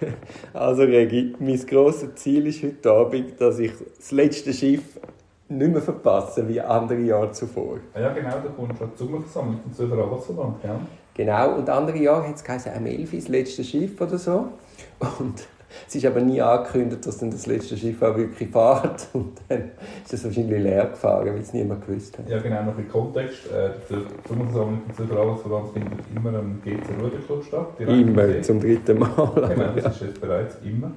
Also Regi, mein grosses Ziel ist heute Abend, dass ich das letzte Schiff nicht mehr verpasse wie andere Jahre zuvor. Ja genau, da du an die Sommerversammlung von Zürcher Arbeitsverband, gell? Genau, und andere Jahre hat es geheißen, M11 das letzte Schiff oder so. Und es ist aber nie angekündigt, dass dann das letzte Schiff auch wirklich fährt. Und dann ist es wahrscheinlich leer gefahren, weil es niemand gewusst hat. Ja genau, noch ein Kontext. Äh, die Sommerversammlung von Zürcher Arbeitsverband findet immer am GC Ruderclub statt. Immer, zum dritten Mal. Genau, das ist jetzt bereits immer.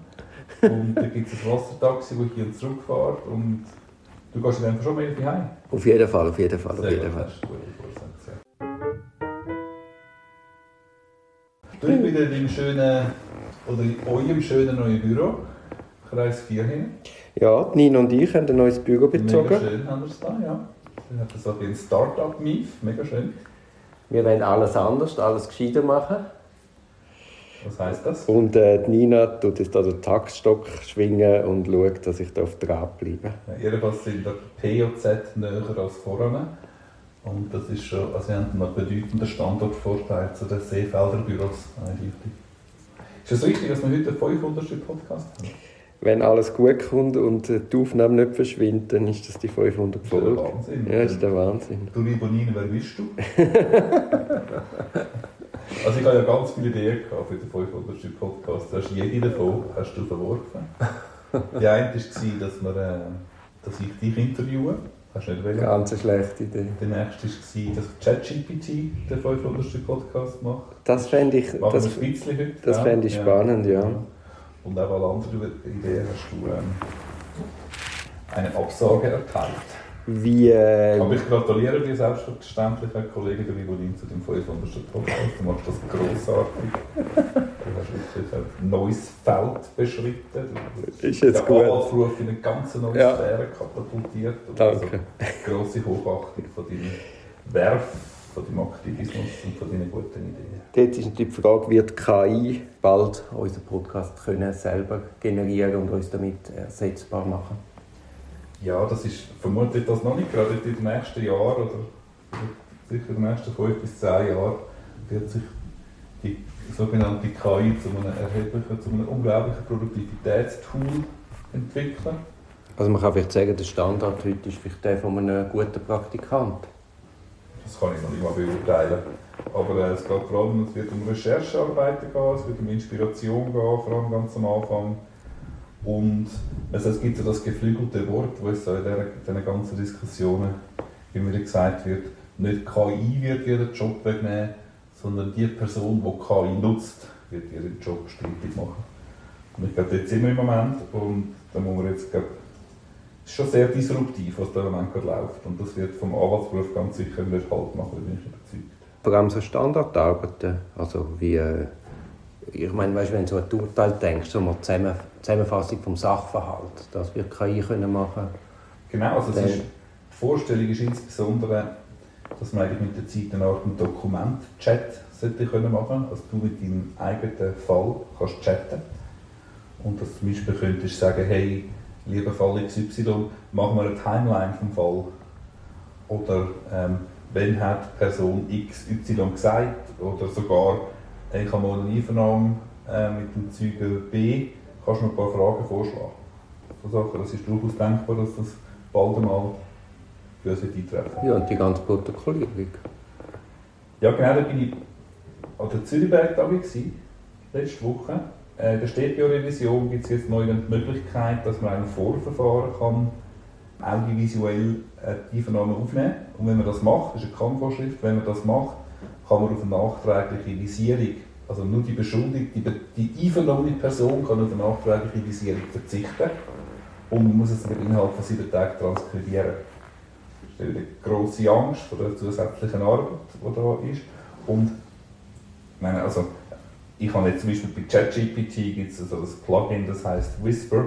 Und da gibt es ein Wassertaxi, das hier und zurück fährt. Und du gehst dann schon mal heim? Auf jeden Fall, auf jeden Fall, auf Sehr jeden Fall. Du, ich bin in deinem schönen, oder in eurem schönen neuen Büro, Kreis 4 hin. Ja, Nina und ich haben ein neues Büro Mega bezogen. schön haben wir es da, ja. Wir haben so ein Start-up-Mief, mega schön. Wir wollen alles anders, alles gescheiter machen. Was heisst das? Und äh, Nina tut jetzt da den Taktstock schwingen und schaut, dass ich da auf Draht bleibe. Ja, jedenfalls sind der POZ näher als vorne. Und das ist schon, also wir haben noch bedeutenden Standortvorteil zu den Seefelder Büros. eindeutig. Ist es richtig, dass wir heute den 500. Podcast haben? Wenn alles gut kommt und äh, die Aufnahme nicht verschwindet, dann ist das die 500 Das ist ja der Folge. Wahnsinn. Ja, ist der Wahnsinn. Du lieber Nina, wer bist du? also ich habe ja ganz viele Ideen gehabt für den 500. Podcast. Du hast jede davon hast du verworfen. Die eine war, dass, wir, äh, dass ich dich interviewe. Hast du nicht wollen? Ganz eine schlechte Idee. Der nächste war, dass ChatGPT den 500. Podcast macht. Das fände ich, Machen das, wir ein bisschen heute. das ja. fände ich spannend, ja. Und auch alle anderen Ideen hast du ähm, eine Absage erteilt. Wie, äh, Aber ich gratuliere dir selbstverständlich, Herr Kollege der Vivolin, zu dem 500. Podcast. Du machst das grossartig. Du hast wirklich ein neues Feld beschritten. Du Ist jetzt gut. Anwaltsberuf in eine ganz neue Ja. Sphäre katapultiert. Danke. Also, grosse Hochachtung von deinem Werf, von deinem Aktivismus und von deinen guten Ideen. Jetzt ist natürlich die Frage, wird KI bald unseren Podcast können selber generieren und uns damit ersetzbar machen? Ja, das ist vermutlich das noch nicht. Gerade in den nächsten Jahren oder sicher in den nächsten fünf bis zehn Jahren wird sich die sogenannte KI zu einem erheblichen, zu einem unglaublichen Produktivitätstool entwickeln. Also man kann vielleicht sagen, der Standard heute ist vielleicht der von einem guten Praktikant. Das kann ich noch nicht mal beurteilen. Aber äh, es geht vor allem, es wird um Recherchearbeiten gehen, es wird um Inspiration gehen, vor allem ganz am Anfang. Und also es gibt ja das geflügelte Wort, wo es in diesen ganzen Diskussionen immer gesagt wird, nicht KI wird ihren Job wegnehmen, sondern die Person, die KI nutzt, wird ihren Job strittig machen. Und ich glaube, dort sind wir im Moment und da muss man jetzt, glaube es ist schon sehr disruptiv, was da im Moment gerade läuft. Und das wird vom Anwaltsberuf ganz sicher nicht Halt machen, bin ich überzeugt. Vor allem so Standardarbeiten, also wie, äh, ich meine, weißt, wenn du an ein Urteil denkst, so eine Zusammen Zusammenfassung vom Sachverhalt, das wird KI können machen. Genau, also ist, die Vorstellung ist insbesondere, dass man eigentlich mit der Zeit eine Art Dokument-Chat sollte können machen Also du mit deinem eigenen Fall kannst chatten. Und dass du zum Beispiel könntest sagen, hey, lieber Fall XY, mach mir eine Timeline vom Fall. Oder ähm, wenn hat Person XY gesagt, oder sogar, hey, ich habe mal eine Einvernahme äh, mit dem Zeugen B, kannst du mir ein paar Fragen vorschlagen. So Sachen, das ist durchaus denkbar, dass das bald einmal bei uns wird eintreffen Ja, und die ganze Protokollierung. Ja, genau, da bin ich an der Zürichberg da letzte Woche. Äh, in der Städtebio-Revision gibt es jetzt neu die Möglichkeit, dass man ein Vorverfahren kann, audiovisuell äh, die Einvernahme aufnehmen Und wenn man das macht, das ist eine Kannvorschrift, wenn man das macht, kann man auf eine nachträgliche Visierung, also nur die Beschuldigte, die, die einvernommene Person kann auf eine nachträgliche Visierung verzichten und man muss es innerhalb von sieben Tagen transkribieren. Das ist eine grosse Angst vor der zusätzlichen Arbeit, die da ist. Und ich meine, also, ich habe jetzt zum Beispiel bei ChatGPT gibt es also das Plugin, das heißt Whisper.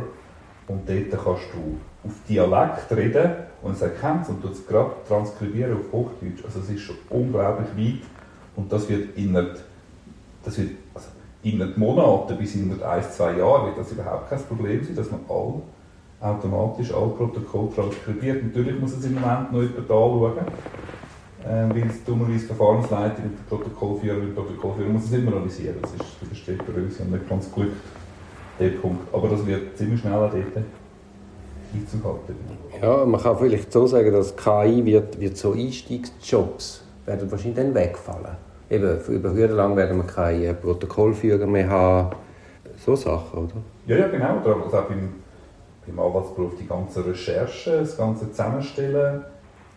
Und dort kannst du auf Dialekt reden und es erkennt und tut es gerade transkribieren auf Hochdeutsch. Also es ist schon unglaublich weit und das wird innerhalb, das also innerhalb Monaten bis innerhalb ein, zwei Jahre wird das überhaupt kein Problem sein, dass man all automatisch alle Protokolle transkribiert. Natürlich muss es im Moment noch jemand anschauen, äh, weil es dummerweise die Verfahrensleitung und der Protokollführer und der Protokollführer muss es immer analysieren. Das ist, das versteht der Revision nicht ganz gut der Punkt. Aber das wird ziemlich schnell dort Einzug halten. Ja, man kann vielleicht so sagen, dass KI wird, wird so Einstiegsjobs werden wahrscheinlich dann wegfallen. Eben, über lang werden wir keine Protokollführer mehr haben. So Sachen, oder? Ja, ja, genau. Also auch beim, beim Anwaltsberuf die ganze Recherche, das ganze Zusammenstellen,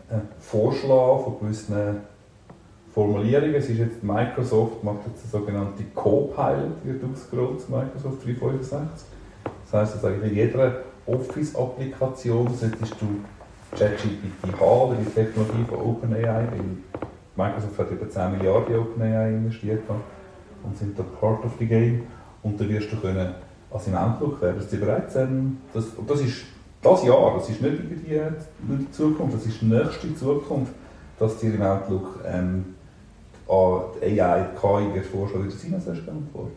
äh, Vorschlagen von gewissen Formulierungen. Es ist jetzt Microsoft macht jetzt eine sogenannte Copilot, wird ausgerollt, Microsoft 365. Das heisst, dass eigentlich in jeder Office-Applikation solltest du ChatGPT haben oder die Technologie von OpenAI, weil Microsoft hat über 10 Milliarden in OpenAI investiert und sind da part of the game. Und dann wirst du können, also im Outlook werden sie bereit sein, das, und das ist das Jahr, das ist nicht irgendwie die Zukunft, das ist die nächste Zukunft, dass dir im Outlook ähm, an die AI, die KI wird vorschlagen, wie du es sollst beantworten.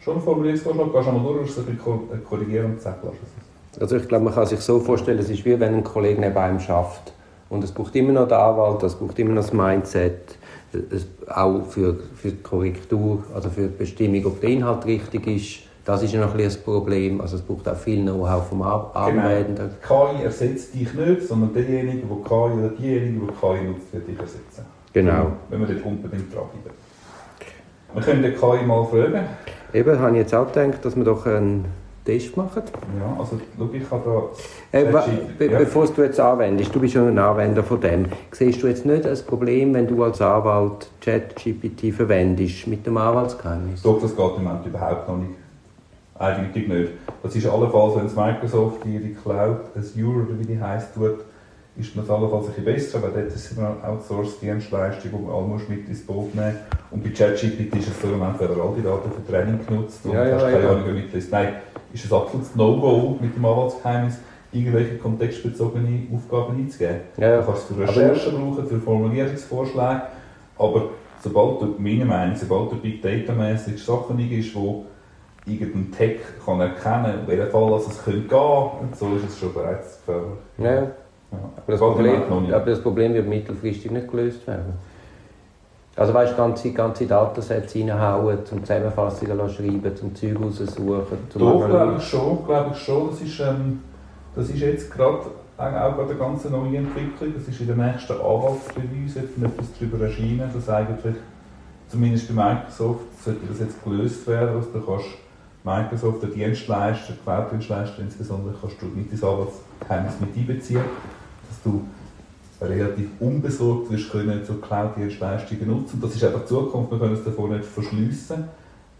Schon ein Formulierungsvorschlag, gehst du einmal durch, es ein bisschen korrigieren und zack, lass es. Also ich glaube, man kann sich so vorstellen, es ist wie wenn ein Kollege neben einem schafft und es braucht immer noch den Anwalt, es braucht immer noch das Mindset, es, auch für, für die Korrektur, also für die Bestimmung, ob der Inhalt richtig ist. Das ist ja noch ein, ein Problem. Also es braucht auch viel Know-how vom. Anwender. Genau. KI ersetzt dich nicht, sondern derjenige, der KI oder diejenige, die KI nutzt, wird dich ersetzen. Genau. Wenn wir dort unbedingt dranbleiben. Wir können den KI mal fragen. Eben, habe ich jetzt auch gedacht, dass wir doch einen Test machen. Ja, also schau, ich habe da... Äh, be ja. Bevor du jetzt anwendest, du bist schon ein Anwender von dem, siehst du jetzt nicht das Problem, wenn du als Anwalt ChatGPT verwendest mit dem Anwaltsgeheimnis? Doch, das geht im Moment überhaupt noch nicht. Eindeutig nicht. Das ist allenfalls, wenn es Microsoft ihre Cloud Azure oder wie die heisst, tut, ist das allenfalls ein bisschen besser, weil dort ist es eine Outsource-Dienstleistung, die man alle mit ins Boot nehmen Und bei ChatGPT ist es so, im Moment werden all die Daten für Training genutzt und ja, ja, hast keine ja. Ahnung, wie. Nein, ist es absolutes No-Go mit dem Anwaltsgeheimnis, irgendwelche kontextbezogene Aufgaben einzugeben. Ja, ja. Du kannst es für Recherche brauchen, für Formulierungsvorschläge, aber sobald du, meiner Meinung sobald du Big Data-mäßig Sachen ist, wo irgendein Tech kann erkennen, in welchem Fall es könnte gehen, und so ist es schon bereits gefährlich. Ja, ja. Aber, das Problem, aber das Problem wird mittelfristig nicht gelöst werden. Also weißt du, ganze, ganze Datensätze reinhauen, zum Zusammenfassungen schreiben, zum Zeug raussuchen, zum Doch, glaube ich schon, glaube ich schon. Das ist, ähm, das ist jetzt gerade auch bei der ganzen neuen Entwicklung, das ist in der nächsten Anwaltsrevue etwas darüber erschienen, dass eigentlich, zumindest bei Microsoft, sollte das jetzt gelöst werden, dass du kannst Microsoft, der Dienstleister, Cloud-Dienstleister insbesondere, kannst du mit ins Anwaltsgeheimnis mit einbeziehen, du relativ unbesorgt wirst können so Cloud-Dienstleistungen nutzen. Das ist einfach die Zukunft, wir können es davor nicht verschliessen.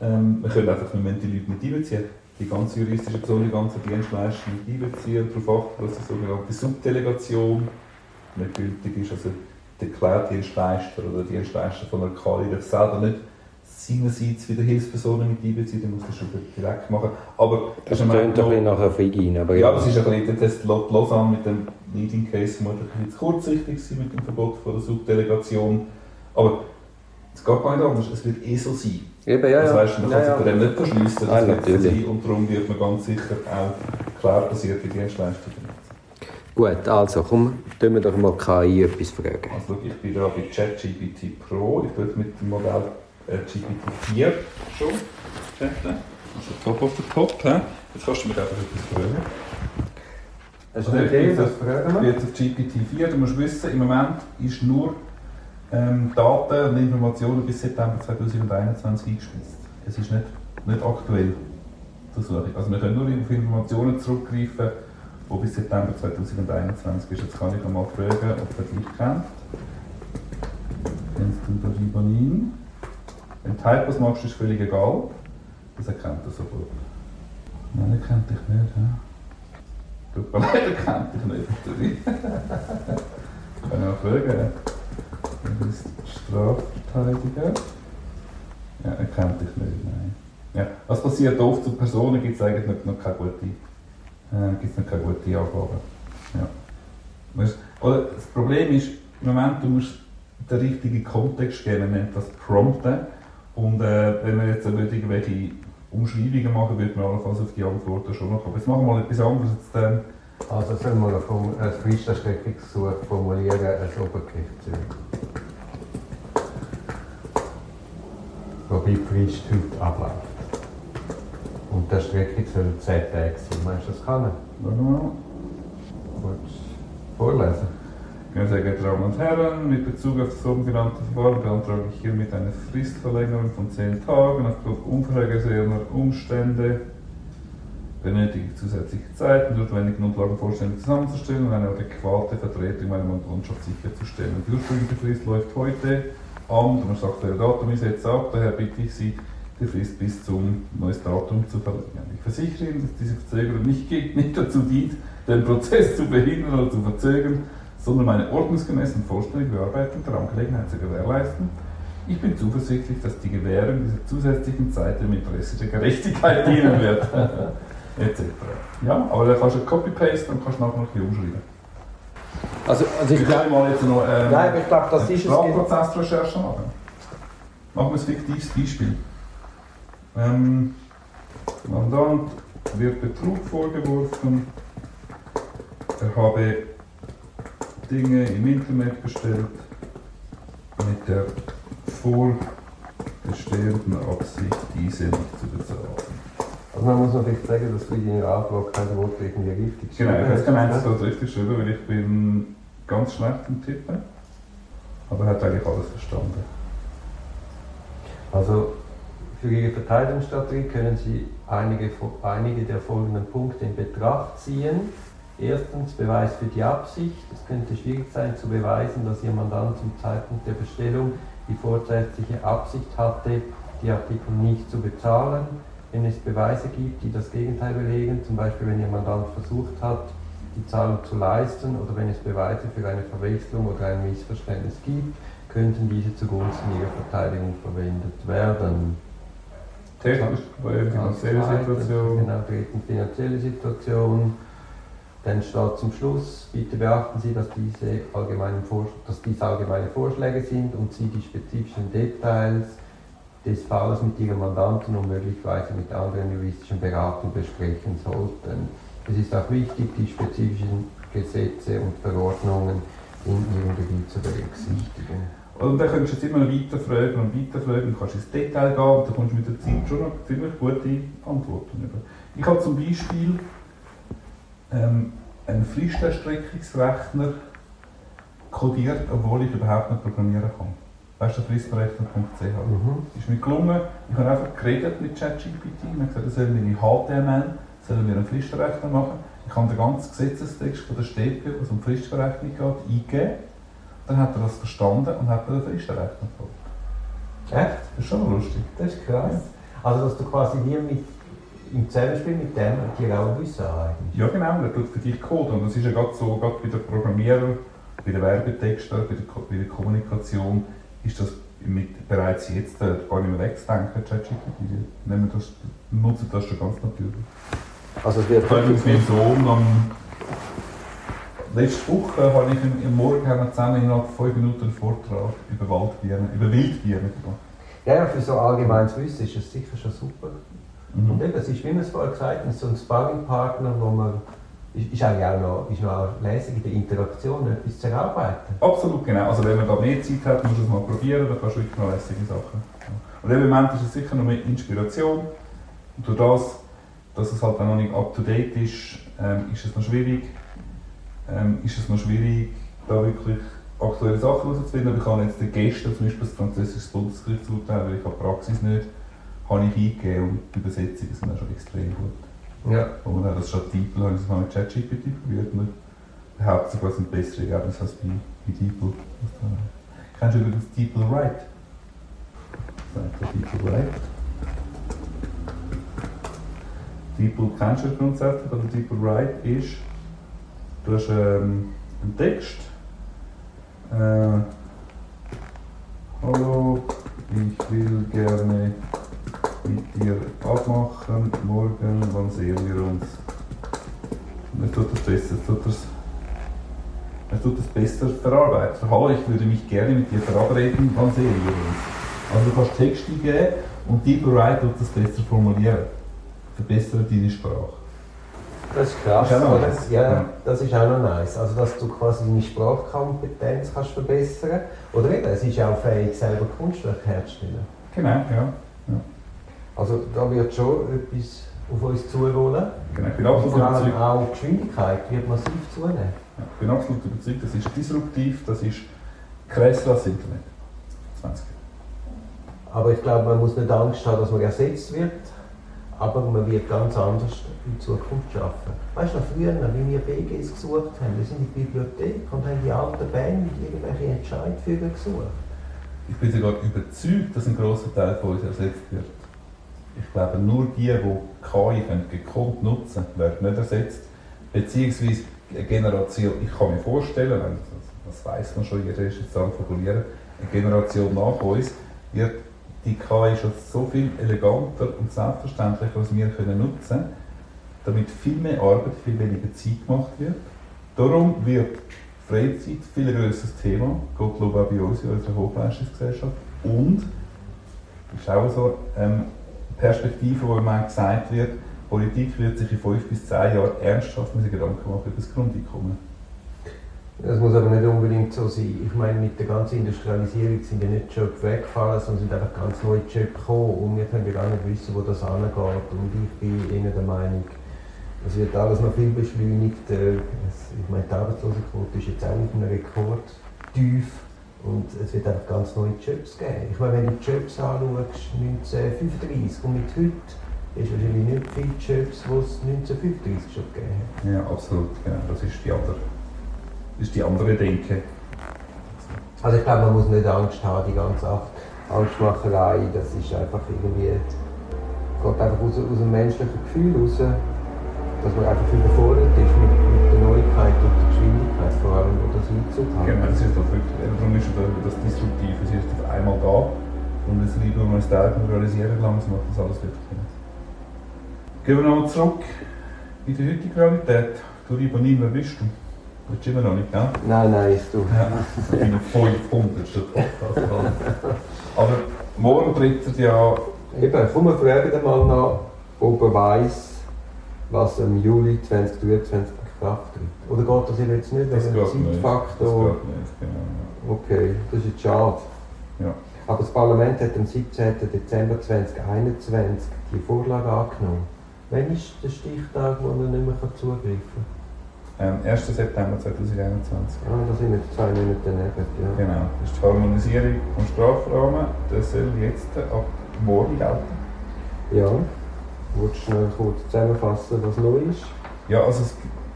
Ähm, wir können einfach im Moment die Leute mit einbeziehen. Die ganze juristische Person, die ganze Dienstleister mit einbeziehen, darauf achten, dass eine sogenannte Subdelegation nicht gültig ist. Also der Cloud-Dienstleister oder der Dienstleister von einer KI darf selber nicht seinerseits wieder Hilfspersonen mit einbeziehen, dann muss das schon direkt machen. Aber das, das klingt ein bisschen nachher Figin, aber ja. ja. das ist ein bisschen, das Lausanne mit dem Leading Case vermutlich ein bisschen kurzsichtig sein mit dem Verbot von der Subdelegation. Aber es geht gar nicht anders, es wird eh so sein. Eben, ja, das heißt, man kann ja, sich bei dem nicht verschliessen, das ah, wird so sein und darum wird man ganz sicher auch cloud-basierte Dienstleistungen. Gut, also komm, tun wir doch mal KI etwas fragen. Also ich bin da bei ChatGPT Pro, ich tue mit dem Modell äh, GPT-4 schon chatten. Also top of the top. He? Jetzt kannst du mir einfach etwas fragen. Hast du eine Idee, was fragen wir? Jetzt auf GPT-4. Du musst wissen, im Moment ist nur ähm, Daten und Informationen bis September 2021 eingespielt. Es ist nicht, nicht aktuell. Also wir können nur auf Informationen zurückgreifen, die bis September 2021 ist. Jetzt kann ich mal fragen, ob er dich kennt. Kennst du den Ribanin? Wenn du Typos machst, ist es völlig egal. Das erkennt er sofort. Nein, er kennt dich nicht. Ja? Tut mir leid, er kennt dich nicht, ich kann auch fragen. Du bist Strafverteidiger. Ja, er kennt dich nicht, nein. Ja, was passiert oft zu Personen, gibt es eigentlich noch, keine gute, äh, gibt's noch keine gute Angabe. Ja. Oder das Problem ist, im Moment, du musst den richtigen Kontext geben, man nennt das Prompten. Und äh, wenn wir jetzt irgendwelche Umschreibungen machen, würde man allenfalls auf die Antworten schon noch kommen. Jetzt machen wir mal etwas anderes. Jetzt, ähm, also sollen wir ein, ein Fristerstreckungsgesuch formulieren als Obergerichtshöhe. Wobei die Frist heute abläuft. Und der Strecke soll ZX sein. Meinst du, das kann er? Mal. Kurz vorlesen. Ja, sehr geehrte Damen und Herren, mit Bezug auf das oben genannte Verfahren beantrage ich hiermit eine Fristverlängerung von 10 Tagen. Aufgrund unvorhergesehener Umstände benötige ich zusätzliche Zeit, um notwendige Grundlagen vollständig zusammenzustellen und eine adäquate Vertretung meiner Mandantschaft sicherzustellen. Die ursprüngliche Frist läuft heute Abend und sagt, der Datum ist jetzt ab, daher bitte ich Sie, die Frist bis zum neues Datum zu verlängern. Ich versichere Ihnen, dass diese Verzögerung nicht, nicht dazu dient, den Prozess zu behindern oder zu verzögern, sondern eine ordnungsgemäße und vollständige Bearbeitung der Angelegenheit zu gewährleisten. Ich bin zuversichtlich, dass die Gewährung dieser zusätzlichen Zeit im Interesse der Gerechtigkeit dienen wird. Etc. Ja, aber dann kannst du Copy-Paste und kannst nachher noch bisschen umschreiben. Also, also ich Ich glaube, kann mal jetzt noch ähm, Nein, ich glaube, das ist es. Strafprozessrecherche machen. Machen wir ein fiktives Beispiel. Ähm, Mandant wird Betrug vorgeworfen. Er habe Dinge im Internet bestellt mit der vorbestehenden Absicht, diese nicht zu bezahlen. Also man muss vielleicht sagen, dass du in deinem Antrag kein Wort irgendwie richtig Genau, ich habe geschrieben kein einziges richtig geschrieben, weil ich bin ganz schlecht im Tippen. Aber er hat eigentlich alles verstanden. Also für Ihre Verteidigungsstrategie können Sie einige, einige der folgenden Punkte in Betracht ziehen. Erstens Beweis für die Absicht. Es könnte schwierig sein zu beweisen, dass Ihr Mandant zum Zeitpunkt der Bestellung die vorsätzliche Absicht hatte, die Artikel nicht zu bezahlen. Wenn es Beweise gibt, die das Gegenteil belegen, zum Beispiel wenn Ihr Mandant versucht hat, die Zahlung zu leisten oder wenn es Beweise für eine Verwechslung oder ein Missverständnis gibt, könnten diese zugunsten ihrer Verteidigung verwendet werden. Technisch Problem, finanzielle Als zweites, Situation. Genau, drittens finanzielle Situation. Dann steht zum Schluss, bitte beachten Sie, dass diese, allgemeinen dass dies allgemeine Vorschläge sind und Sie die spezifischen Details des Falles mit Ihrem Mandanten und möglicherweise mit anderen juristischen Beratern besprechen sollten. Es ist auch wichtig, die spezifischen Gesetze und Verordnungen in Ihrem Gebiet zu berücksichtigen. Und dann könntest du jetzt immer noch weiter fragen und weiter fragen und kannst ins Detail gehen und dann kommst du mit der Zeit schon noch ziemlich gute Antworten über. Ich habe zum Beispiel ähm, einen Fristenstreckungsrechner kodiert, obwohl ich überhaupt nicht programmieren kann. Weißt du, fristenrechner.ch. Mhm. ist mir gelungen. Ich habe einfach geredet mit ChatGPT. Ich habe gesagt, er soll mir in HTML sollen wir einen Fristenrechner machen. Ich habe den ganzen Gesetzestext von der StPO, was um Fristverrechnung geht, eingegeben. Dann hat er das verstanden und hat mir den Fristenrechner gefolgt. Echt? Das ist schon lustig. Das ist krass. Also, dass du quasi wie mit, im Zusammenspiel mit dem dir auch Wissen aneignest. Ja genau, der tut für dich Code. Und das ist ja gerade so, gerade bei den Programmierern, bei den Werbetexten, bei der, bei der Kommunikation, ist das mit, bereits jetzt äh, gar nicht mehr wegzudenken, ChatGPT. Die das, nutzen das schon ganz natürlich. Also, es wird Ich habe übrigens meinem Sohn am letzte Woche habe ich im, Morgen haben wir zusammen innerhalb von fünf Minuten einen Vortrag über Waldbienen, über Wildbienen gemacht. Ja, ja, für so allgemeines Wissen ist es sicher schon super. Mhm. Und eben, es ist, wie wir es vorher gesagt haben, so ein Sparringpartner, wo man ist, ist eigentlich auch noch, ist noch lässig in der Interaktion etwas zu erarbeiten. Absolut genau. Also wenn man da mehr Zeit hat, muss man es mal probieren, dann kannst du wirklich noch lässige Sachen. Und im Moment ist es sicher noch mehr Inspiration. Und durch das, dass es halt auch noch nicht up to date ist, ähm, ist es noch schwierig, ähm, ist es noch schwierig, da wirklich aktuelle Sachen herauszufinden. Aber ich habe jetzt gestern zum Beispiel das französische Bundesgerichtsurteil, weil ich habe Praxis nicht, habe ich eingegeben und die Übersetzungen sind auch schon extrem gut. Ja. Und dann das Stadttitel habe ich es mal mit ChatGPT probiert und behauptet sogar, es sind bessere Ergebnisse als bei, bei DeepL. Kennst du übrigens DeepL Write? Sagt der DeepL Write? DeepL kennst du grundsätzlich, aber DeepL Write ist, du hast ähm, einen Text, äh, Hallo, ich will gerne mit dir abmachen. Morgen, wann sehen wir uns? Und er tut das besser, er tut das, er tut das besser verarbeiten. Hallo, ich würde mich gerne mit dir verabreden, wann sehen wir uns? Also du kannst Text eingeben und DeepWrite tut das besser formulieren. Verbessert deine Sprache. Das ist krass, Ist auch nice. Ja, Ja. das ist auch noch nice. Also, dass du quasi deine Sprachkompetenz kannst verbessern Oder eben, es ist auch fähig, selber Kunstwerke herzustellen. Genau, ja. Also, da wird schon etwas auf uns zurollen. Genau, ich bin absolut Vor allem überzeugt. auch die Geschwindigkeit wird massiv zunehmen. Ja, ich bin absolut überzeugt, das ist disruptiv, das ist krasser als Internet. 20 Aber ich glaube, man muss nicht Angst haben, dass man ersetzt wird, aber man wird ganz anders in Zukunft arbeiten. Weißt du früher, wie wir BGs gesucht haben, wir sind in die Bibliothek und haben die alten Bände mit irgendwelchen Entscheidführern gesucht. Ich bin sogar überzeugt, dass ein grosser Teil von uns ersetzt wird. Ich glaube, nur die, die KI können, gekonnt nutzen werden nicht ersetzt. Beziehungsweise eine Generation, ich kann mir vorstellen, das, weiß man schon, jeder ist jetzt Formulieren, eine Generation nach uns wird die KI schon so viel eleganter und selbstverständlicher, als wir können nutzen damit viel mehr Arbeit, viel weniger Zeit gemacht wird. Darum wird Freizeit viel grösseres Thema, Gottlob auch bei uns in unserer Hochleistungsgesellschaft. Und, das ist auch so ähm, Perspektive, wo immer gesagt wird, Politik wird sich in fünf bis zehn Jahren ernsthaft Gedanken machen über das Grundeinkommen. Das muss aber nicht unbedingt so sein. Ich meine, mit der ganzen Industrialisierung sind ja nicht Jobs weggefallen, sondern sind einfach ganz neue Jobs gekommen und wir können gar nicht wissen, wo das angeht. Und ich bin eher der Meinung, es wird alles noch viel beschleunigt. Es- Ich meine, die Arbeitslosenquote ist jetzt auch auf einem Rekord tief und es wird einfach ganz neue Jobs geben. Ich meine, wenn du die Jobs anschaust, 1935 und mit heute, ist wahrscheinlich nicht viele Jobs, die es 1935 schon gegeben hat. Ja, absolut, genau. Das ist die andere, das ist die andere Denke. Also ich glaube, man muss nicht Angst haben, die ganze Angst- Angstmacherei, das ist einfach irgendwie, geht einfach aus, aus dem menschlichen Gefühl raus, dass man einfach überfordert ist mit, mit der Neuigkeit und der Geschwindigkeit, vor allem, wo das hat. Genau, das ist doch wirklich, eben darum ist ja das Disruptive, es ist auf einmal da und es liegt nur das Teil realisieren langsam macht das alles wirklich nicht. Gehen wir nochmal zurück in die heutige Realität. Du Libaniner bist du. Willst du immer noch nicht, gell? Nein, nein, ist du. Ja, ich bin 500. schon Podcast. Aber morgen tritt er ja Eben, komm, wir fragen mal nach, ob er weiss, was im Juli 2023 in Kraft tritt. Oder geht das jetzt nicht, Das wegen dem geht nicht. Das Zeitfaktor? geht nicht, genau. Okay, das ist jetzt schade. Ja. Aber das Parlament hat am 17. Dezember 2021 die Vorlage angenommen. Wann ist der Stichtag, wo man nicht mehr zugreifen kann? Ähm, 1. September 2021. Ah, da sind wir zwei Monate daneben. Ja. Genau, das ist die Harmonisierung des Strafrahmen. Das soll jetzt ab morgen gelten. ja. Willst du schnell kurz zusammenfassen, was neu ist? Ja, also es,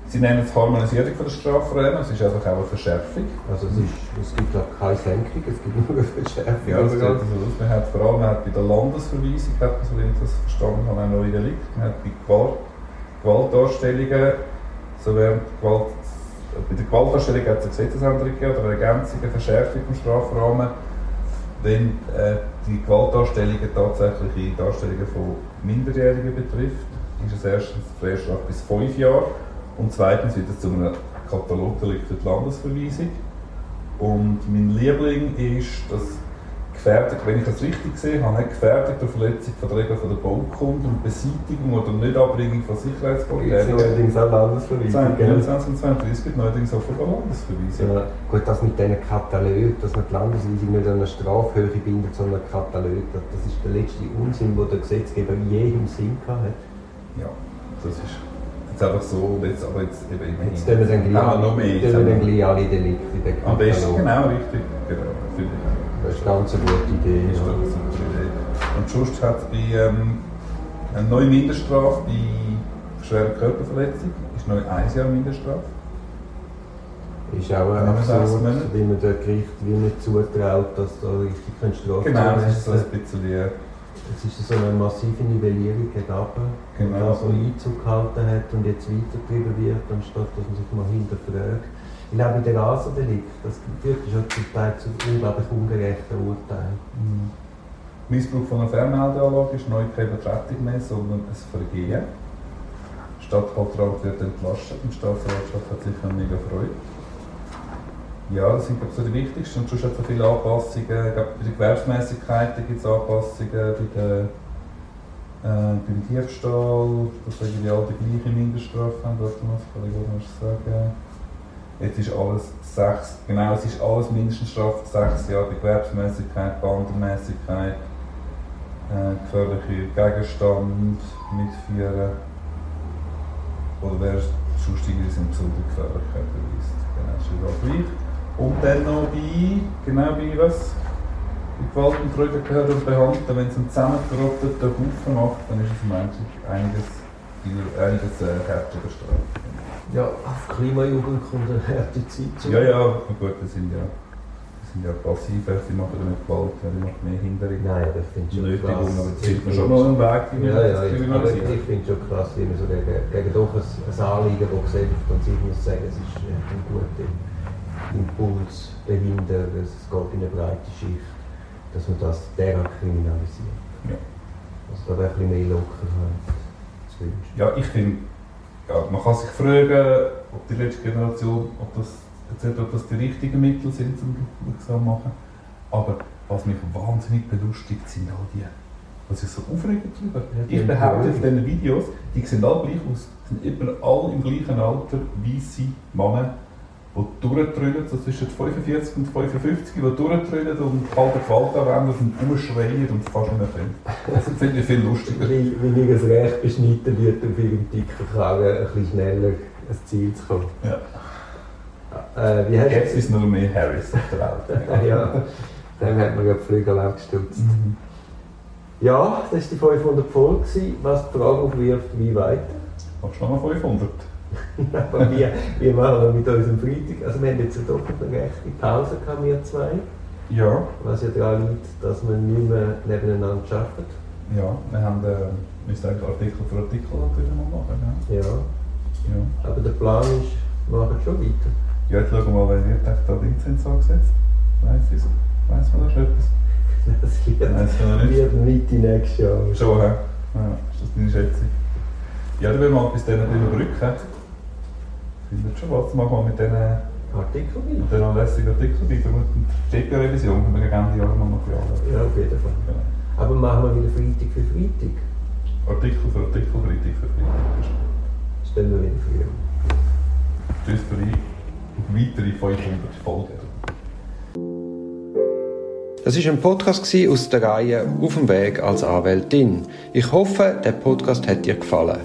sie nennen es Harmonisierung von der Strafrahmen, es ist einfach auch eine Verschärfung. Also es, ist, es gibt auch keine Senkung, es gibt nur eine Verschärfung. Ja, das Also, sieht so aus. Man hat vor allem hat bei der Landesverweisung, hat man, so wie ich das verstanden habe, auch neue Delikte. Man hat bei Gewalt, Gewaltdarstellungen, so während Gewalt, bei der Gewaltdarstellung hat es eine Gesetzesänderung gegeben oder eine Ergänzung, eine Verschärfung im Strafrahmen, wenn äh, die Gewaltdarstellungen tatsächliche Darstellungen von Minderjährigen betrifft, ist es erstens der Strafe bis fünf Jahre und zweitens wird es zu einem Katalogdelikt für die Landesverweisung. Und mein Liebling ist, dass Gefährdung, wenn ich das richtig sehe, habe, nicht Gefährdung der Verletzung von der Regel von der Baukunde und Beseitigung oder Nichtabbringung von Jetzt Sicherheitsvorkehrungen. allerdings auch Landesverweisung. gell? 29 und 32 gibt neuerdings auch von der Landesverweisung. Ja, gut, das mit diesen Katalogen, dass man die Landesweisung nicht an eine Strafhöhe bindet, sondern Katalog, das das ist der letzte Unsinn, den der Gesetzgeber je im Sinn gehabt hat. Ja, das ist jetzt einfach so, jetzt, aber jetzt eben immerhin. Jetzt tun wir dann gleich, alle Delikte Am besten, Katalog. genau, richtig. Genau, finde ich. Das ist ganz eine gute Idee. Ist doch Ja. eine super Idee. Und sonst hat bei ähm, eine neue Mindeststrafe bei schwerer Körperverletzung ist neu ein Jahr Mindeststrafe. Ist auch sechs absurd, wie man dem Gericht wie nicht zutraut, dass da richtig keine Strafe Genau, das ist so ein bisschen Es ist so eine massive Nivellierung gegen Genau. die so Einzug gehalten hat und jetzt weitergetrieben wird, anstatt dass man sich mal hinterfragt. Ich glaube, in der Rasendelikt, das führt schon zum Teil zu unglaublich ungerechten Urteilen. Mhm. Missbrauch von einer Fernmeldeanlage ist neu keine Vertretung mehr, sondern ein Vergehen. Stadthalteramt wird entlastet und die hat sicher mega Freude. Ja, das sind glaube ich, so die wichtigsten. Und sonst hat es auch viele Anpassungen. Glaube, bei den Gewerbsmäßigkeiten gibt es Anpassungen, bei der äh, beim Diebstahl, dass irgendwie alle die gleiche Mindeststrafe haben. Das kann ich gerade noch sagen. Jetzt ist alles sechs, genau, es ist alles mindestens Strafe sechs Jahre Gewerbsmäßigkeit, Bandenmäßigkeit. äh, gefährliche Gegenstand mitführen oder wer sonstige sind besonders Gefährlichkeit beweist. Genau, ist überall gleich. Und dann noch bei, genau bei was? Bei Gewalt und Treue gehört und behandelt, wenn es einen zusammengerotteten Haufen macht, dann ist es menschlich einiges, einiges äh, härtere Strafe. Ja, auf Klimajugend kommt eine harte Zeit zu. Ja, ja, gut, das sind ja, das sind ja passive, die machen ja nicht Gewalt, die machen mehr Hinderung. Nein, aber ich finde schon Nötigung, krass. aber jetzt sieht man schon noch einen Weg, wie Ja, ja, das ich, aber ich finde schon krass, wie man so gegen, gegen doch ein, ein Anliegen, das gesagt und ich muss sagen, es ist ein guter Impuls dahinter, es geht in eine breite Schicht, dass man das derart kriminalisiert. Ja. Also da wäre ein bisschen mehr zu wünschen. Ja, ich finde, ja, man kann sich fragen, ob die letzte Generation, ob das, ob das die richtigen Mittel sind, um wirksam zu machen. Aber was mich wahnsinnig belustigt, sind all die, was ich so. Ja, die ich behaupte auf diesen Videos, die sehen alle gleich aus. sind immer alle im gleichen Alter, weisse Männer, die durchtrüllen, so zwischen 45 und 55, die durchtrüllen und kalte Gewalt anwenden und umschreien und fast nicht mehr können. Das finde ich viel lustiger. Wie, wie ihr das Recht beschnitten wird, auf ihrem dicken Kragen ein bisschen schneller ans Ziel zu kommen. Ja. Äh, wie hast Jetzt ist nur mehr Harris auf der Welt. ja, dem hat man gerade Flügel abgestutzt. Mhm. Ja, das war die 500 Folge. Was die Frage aufwirft, wie weiter? Machst du noch mal 500? Aber wie, wie machen wir mit unserem Freitag? Also wir haben jetzt doch eine rechte Pause gehabt, wir zwei. Ja. Was ja daran liegt, dass wir nicht mehr nebeneinander arbeiten. Ja, wir haben äh, müssen eigentlich Artikel für Artikel natürlich mal machen. Ja. Ja. Ja. Aber der Plan ist, wir machen schon weiter. ja, jetzt schauen wir mal, wer wird da Vincent angesetzt. Weiss ich Weiss man da schon etwas? Das wird, noch Mitte nächstes Jahr. Schon, hä? Ja, ist das deine Schätzung? Ja, dann will man bis dann überbrücken. Findet schon was, machen wir mit diesen Artikel mit weiter. diesen lässigen Artikeln weiter. Und die GP-Revision haben wir gegen Ende Jahr noch Material. Ja, auf jeden Fall. Genau. Aber machen wir wieder Freitag für Freitag. Artikel für Artikel, Freitag für Freitag. Stellen wir wieder früher. Tschüss für die weitere 500 Folgen. Das ist ein Podcast aus der Reihe Auf dem Weg als Anwältin. Ich hoffe, der Podcast hat dir gefallen.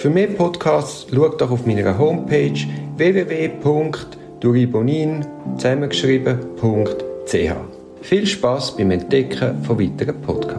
Für mehr Podcasts schau doch auf meiner Homepage www.duribonin zusammengeschrieben.ch. Viel Spaß beim Entdecken von weiteren Podcasts.